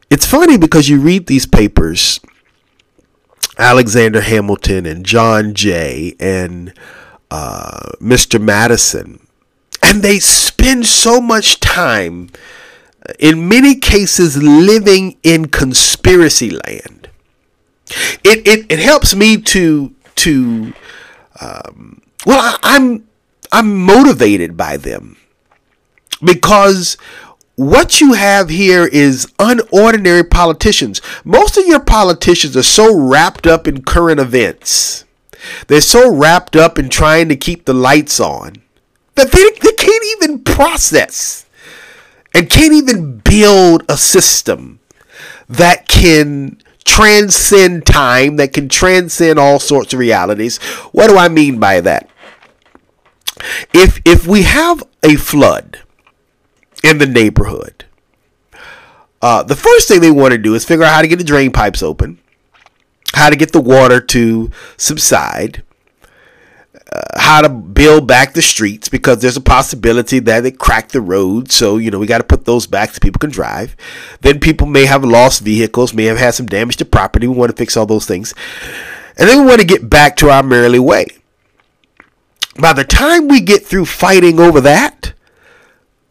It's funny because you read these papers, Alexander Hamilton and John Jay and uh, Mr. Madison and they spend so much time, in many cases, living in conspiracy land. It, it, it helps me to to um, well I, I'm I'm motivated by them because what you have here is unordinary politicians. Most of your politicians are so wrapped up in current events They're so wrapped up in trying to keep the lights on that they, they even process and can't even build a system that can transcend time, that can transcend all sorts of realities. What do I mean by that? If if we have a flood in the neighborhood, uh, the first thing they want to do is figure out how to get the drain pipes open, how to get the water to subside, uh, how to build back the streets because there's a possibility that it crack the road. So, you know, we got to put those back so people can drive. Then people may have lost vehicles, may have had some damage to property. We want to fix all those things. And then we want to get back to our merrily way. By the time we get through fighting over that,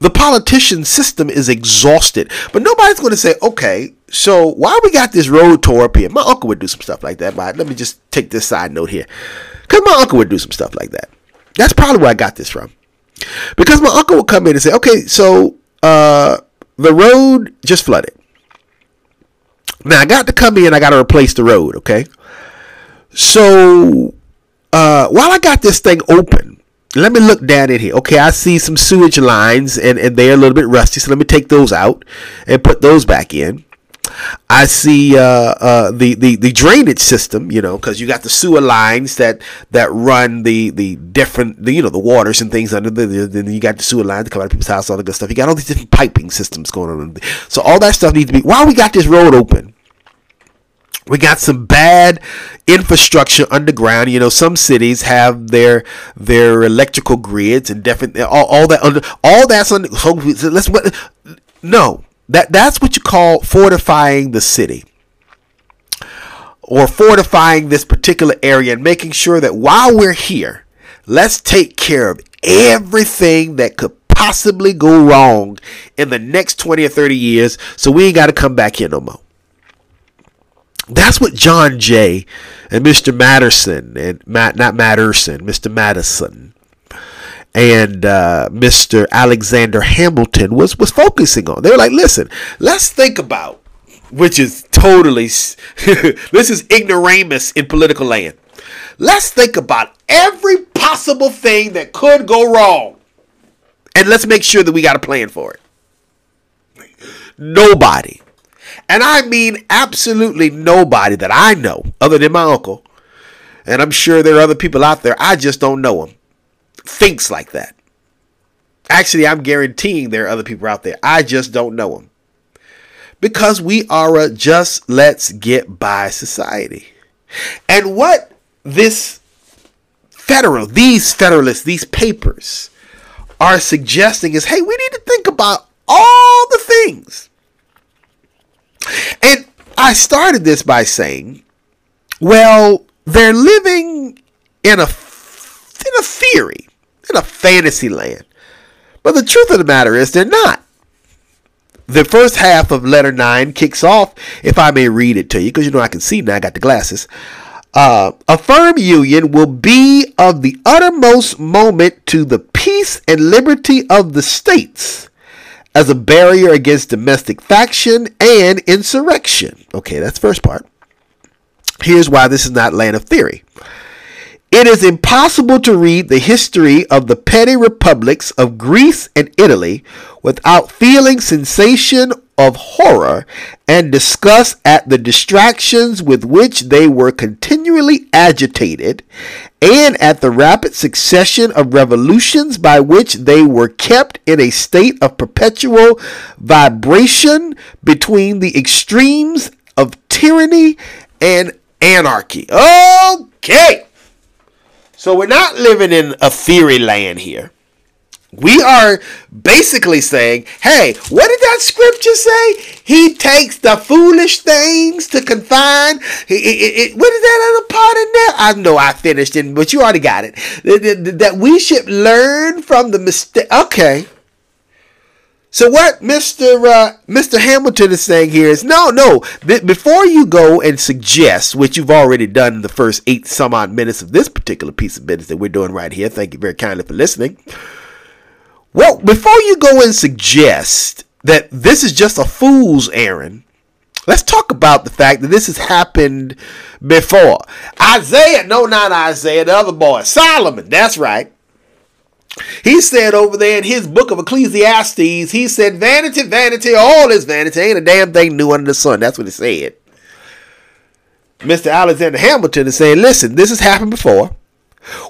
the politician system is exhausted. But nobody's going to say, okay, so why we got this road tore up here? My uncle would do some stuff like that. But let me just take this side note here. Because my uncle would do some stuff like that. That's probably where I got this from. Because my uncle would come in and say, okay, so uh, the road just flooded. Now I got to come in, I got to replace the road, okay? So uh, while I got this thing open, let me look down in here. Okay, I see some sewage lines and, and they're a little bit rusty, so let me take those out and put those back in. I see uh, uh, the, the the drainage system, you know, because you got the sewer lines that that run the the different, the, you know, the waters and things under the. Then you got the sewer lines that come out of people's house, all the good stuff. You got all these different piping systems going on. So all that stuff needs to be. While we got this road open, we got some bad infrastructure underground. You know, some cities have their their electrical grids and different all, all that under all that's under. So let's no that that's what you call fortifying the city or fortifying this particular area and making sure that while we're here, let's take care of everything that could possibly go wrong in the next 20 or 30 years so we ain't got to come back here no more. That's what John Jay and Mr. Matterson and Matt not Matterson, Mr. Madison and uh, Mr. Alexander Hamilton was was focusing on. They were like, listen, let's think about, which is totally this is ignoramus in political land. Let's think about every possible thing that could go wrong, and let's make sure that we got a plan for it. Nobody, and I mean absolutely nobody that I know, other than my uncle, and I'm sure there are other people out there. I just don't know them thinks like that. Actually, I'm guaranteeing there are other people out there. I just don't know them. Because we are a just let's get by society. And what this federal, these federalists, these papers are suggesting is hey, we need to think about all the things. And I started this by saying, well, they're living in a in a theory in a fantasy land. But the truth of the matter is, they're not. The first half of letter nine kicks off, if I may read it to you, because you know I can see now, I got the glasses. Uh, a firm union will be of the uttermost moment to the peace and liberty of the states as a barrier against domestic faction and insurrection. Okay, that's first part. Here's why this is not land of theory. It is impossible to read the history of the petty republics of Greece and Italy without feeling sensation of horror and disgust at the distractions with which they were continually agitated and at the rapid succession of revolutions by which they were kept in a state of perpetual vibration between the extremes of tyranny and anarchy. Okay. So we're not living in a theory land here. We are basically saying, hey, what did that scripture say? He takes the foolish things to confine. It, it, it, what is that other part in there? I know I finished it, but you already got it. That we should learn from the mistake. Okay. So what Mr. Uh, Mr. Hamilton is saying here is no, no. Th- before you go and suggest, which you've already done in the first eight some odd minutes of this particular piece of business that we're doing right here. Thank you very kindly for listening. Well, before you go and suggest that this is just a fool's errand, Let's talk about the fact that this has happened before. Isaiah, no, not Isaiah, the other boy, Solomon, that's right. He said over there in his book of Ecclesiastes, he said, Vanity, vanity, all is vanity. Ain't a damn thing new under the sun. That's what he said. Mr. Alexander Hamilton is saying, listen, this has happened before.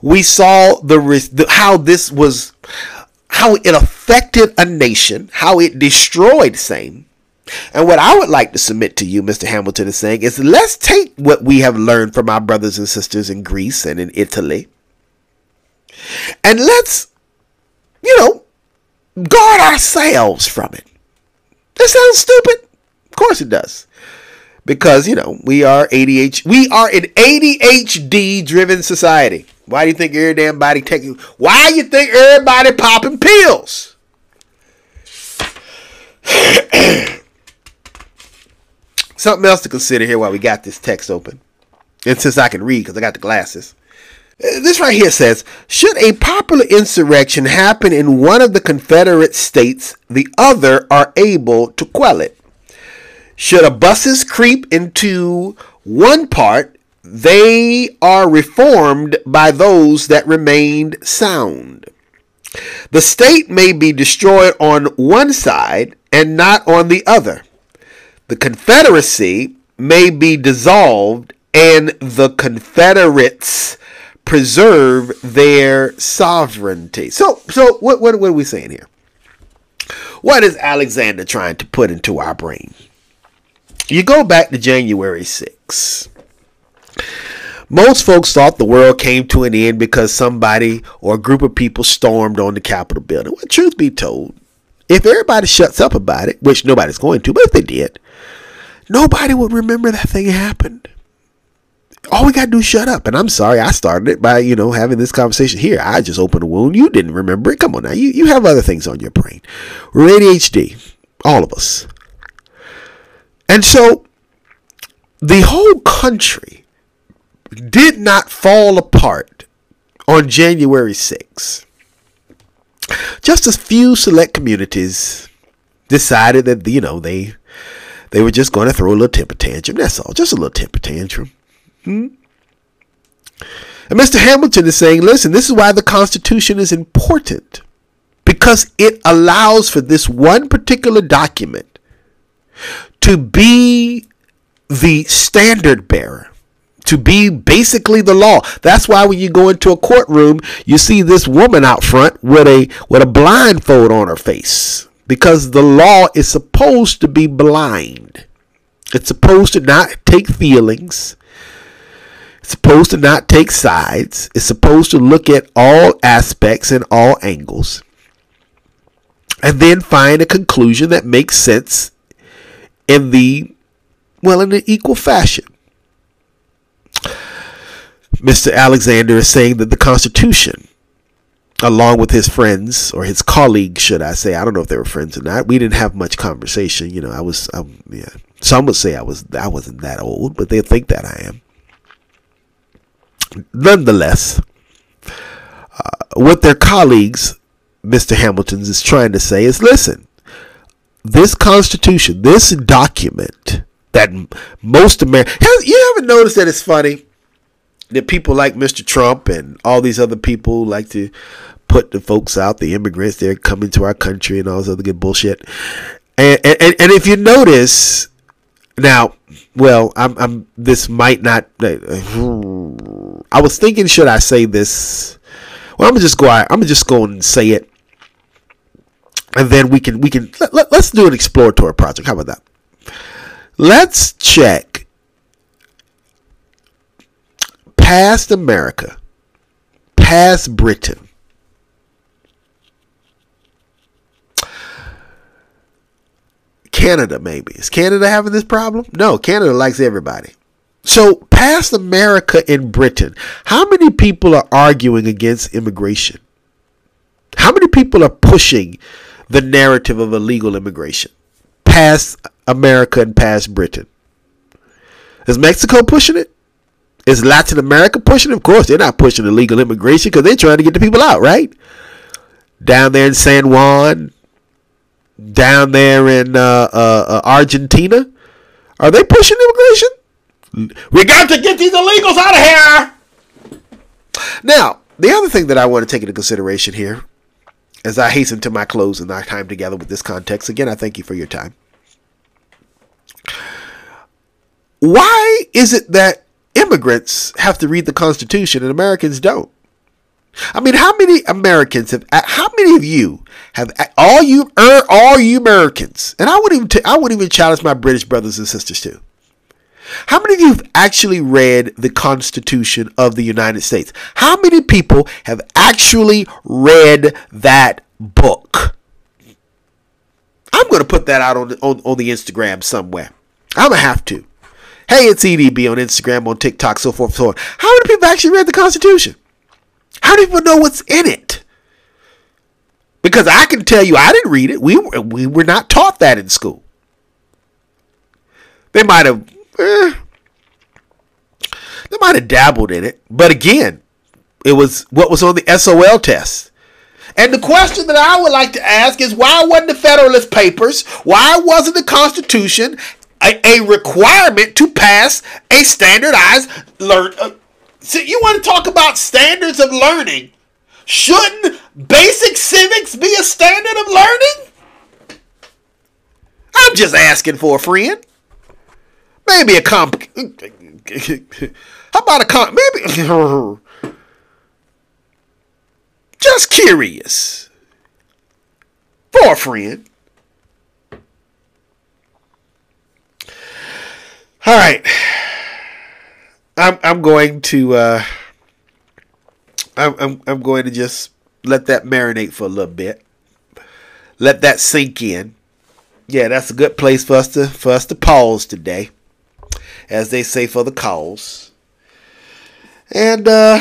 We saw the, the how this was, how it affected a nation, how it destroyed same. And what I would like to submit to you, Mr. Hamilton, is saying is let's take what we have learned from our brothers and sisters in Greece and in Italy, and let's, you know, guard ourselves from it. That sounds stupid. Of course it does because you know we are ADHD. We are an ADHD driven society. Why do you think every damn body taking? Why you think everybody popping pills? Something else to consider here while we got this text open, and since I can read because I got the glasses. This right here says, should a popular insurrection happen in one of the Confederate states, the other are able to quell it. Should a buses creep into one part, they are reformed by those that remained sound. The state may be destroyed on one side and not on the other. The Confederacy may be dissolved and the Confederates preserve their sovereignty. So, so what, what, what are we saying here? What is Alexander trying to put into our brain? You go back to January 6. Most folks thought the world came to an end because somebody or a group of people stormed on the Capitol building. Well, truth be told, if everybody shuts up about it, which nobody's going to, but if they did, nobody would remember that thing happened. All we got to do is shut up. And I'm sorry, I started it by, you know, having this conversation here. I just opened a wound. You didn't remember it. Come on now. You, you have other things on your brain. We're ADHD. All of us. And so the whole country did not fall apart on January 6th. Just a few select communities decided that you know they they were just going to throw a little temper tantrum. That's all, just a little temper tantrum. Hmm? And Mr. Hamilton is saying, listen, this is why the Constitution is important because it allows for this one particular document to be the standard bearer to be basically the law. That's why when you go into a courtroom, you see this woman out front with a with a blindfold on her face because the law is supposed to be blind. It's supposed to not take feelings. Supposed to not take sides. It's supposed to look at all aspects and all angles and then find a conclusion that makes sense in the well in an equal fashion. Mr. Alexander is saying that the Constitution, along with his friends or his colleagues, should I say, I don't know if they were friends or not. We didn't have much conversation. You know, I was, um, yeah. Some would say I was, I wasn't that old, but they think that I am. Nonetheless, uh, what their colleagues, Mr. Hamilton's, is trying to say is, listen, this Constitution, this document that most Americans, you ever notice that it's funny that people like Mr. Trump and all these other people like to put the folks out, the immigrants, they're coming to our country and all this other good bullshit. And, and, and if you notice, now, well, I'm, I'm, this might not, I was thinking, should I say this? Well, I'm gonna just go, I'm gonna just go and say it and then we can we can let, let, let's do an exploratory project. How about that? Let's check past America, past Britain. Canada, maybe. Is Canada having this problem? No, Canada likes everybody. So, past America and Britain, how many people are arguing against immigration? How many people are pushing the narrative of illegal immigration past America and past Britain. Is Mexico pushing it? Is Latin America pushing it? Of course, they're not pushing illegal immigration because they're trying to get the people out, right? Down there in San Juan, down there in uh, uh, uh, Argentina, Are they pushing immigration? We got to get these illegals out of here. Now, the other thing that I want to take into consideration here, as I hasten to my close and our time together with this context, again, I thank you for your time. Why is it that immigrants have to read the Constitution and Americans don't? I mean, how many Americans have? How many of you have? All you, er, all you Americans, and I wouldn't even. T- I wouldn't even challenge my British brothers and sisters too. How many of you have actually read the Constitution of the United States? How many people have actually read that book? I'm going to put that out on on, on the Instagram somewhere. I'm going to have to. Hey, it's EDB on Instagram, on TikTok, so forth, so on. How many people actually read the Constitution? How do people know what's in it? Because I can tell you, I didn't read it. We we were not taught that in school. They might have, eh, they might have dabbled in it, but again, it was what was on the SOL test. And the question that I would like to ask is why wasn't the Federalist Papers, why wasn't the Constitution a, a requirement to pass a standardized learn? Uh, so you want to talk about standards of learning? Shouldn't basic civics be a standard of learning? I'm just asking for a friend. Maybe a comp. How about a comp? Maybe. Just curious. For a friend. All right. I'm I'm going to uh, I'm, I'm I'm going to just let that marinate for a little bit. Let that sink in. Yeah, that's a good place for us to for us to pause today, as they say for the cause. And uh,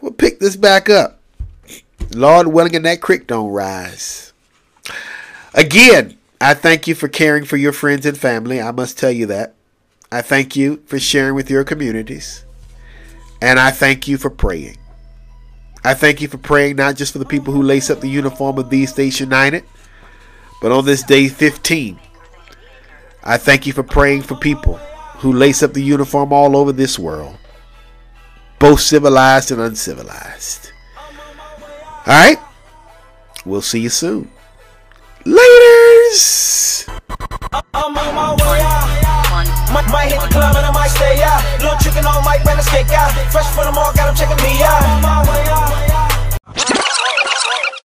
we'll pick this back up. Lord willing, and that creek don't rise. Again, I thank you for caring for your friends and family. I must tell you that. I thank you for sharing with your communities. And I thank you for praying. I thank you for praying not just for the people who lace up the uniform of these States United, but on this day 15, I thank you for praying for people who lace up the uniform all over this world, both civilized and uncivilized. All right? We'll see you soon. Laters! I'm on my way out. Might, might hit the club and I might stay out. Little chicken on mic, bring the steak out. Fresh for the mall, got him checking me out.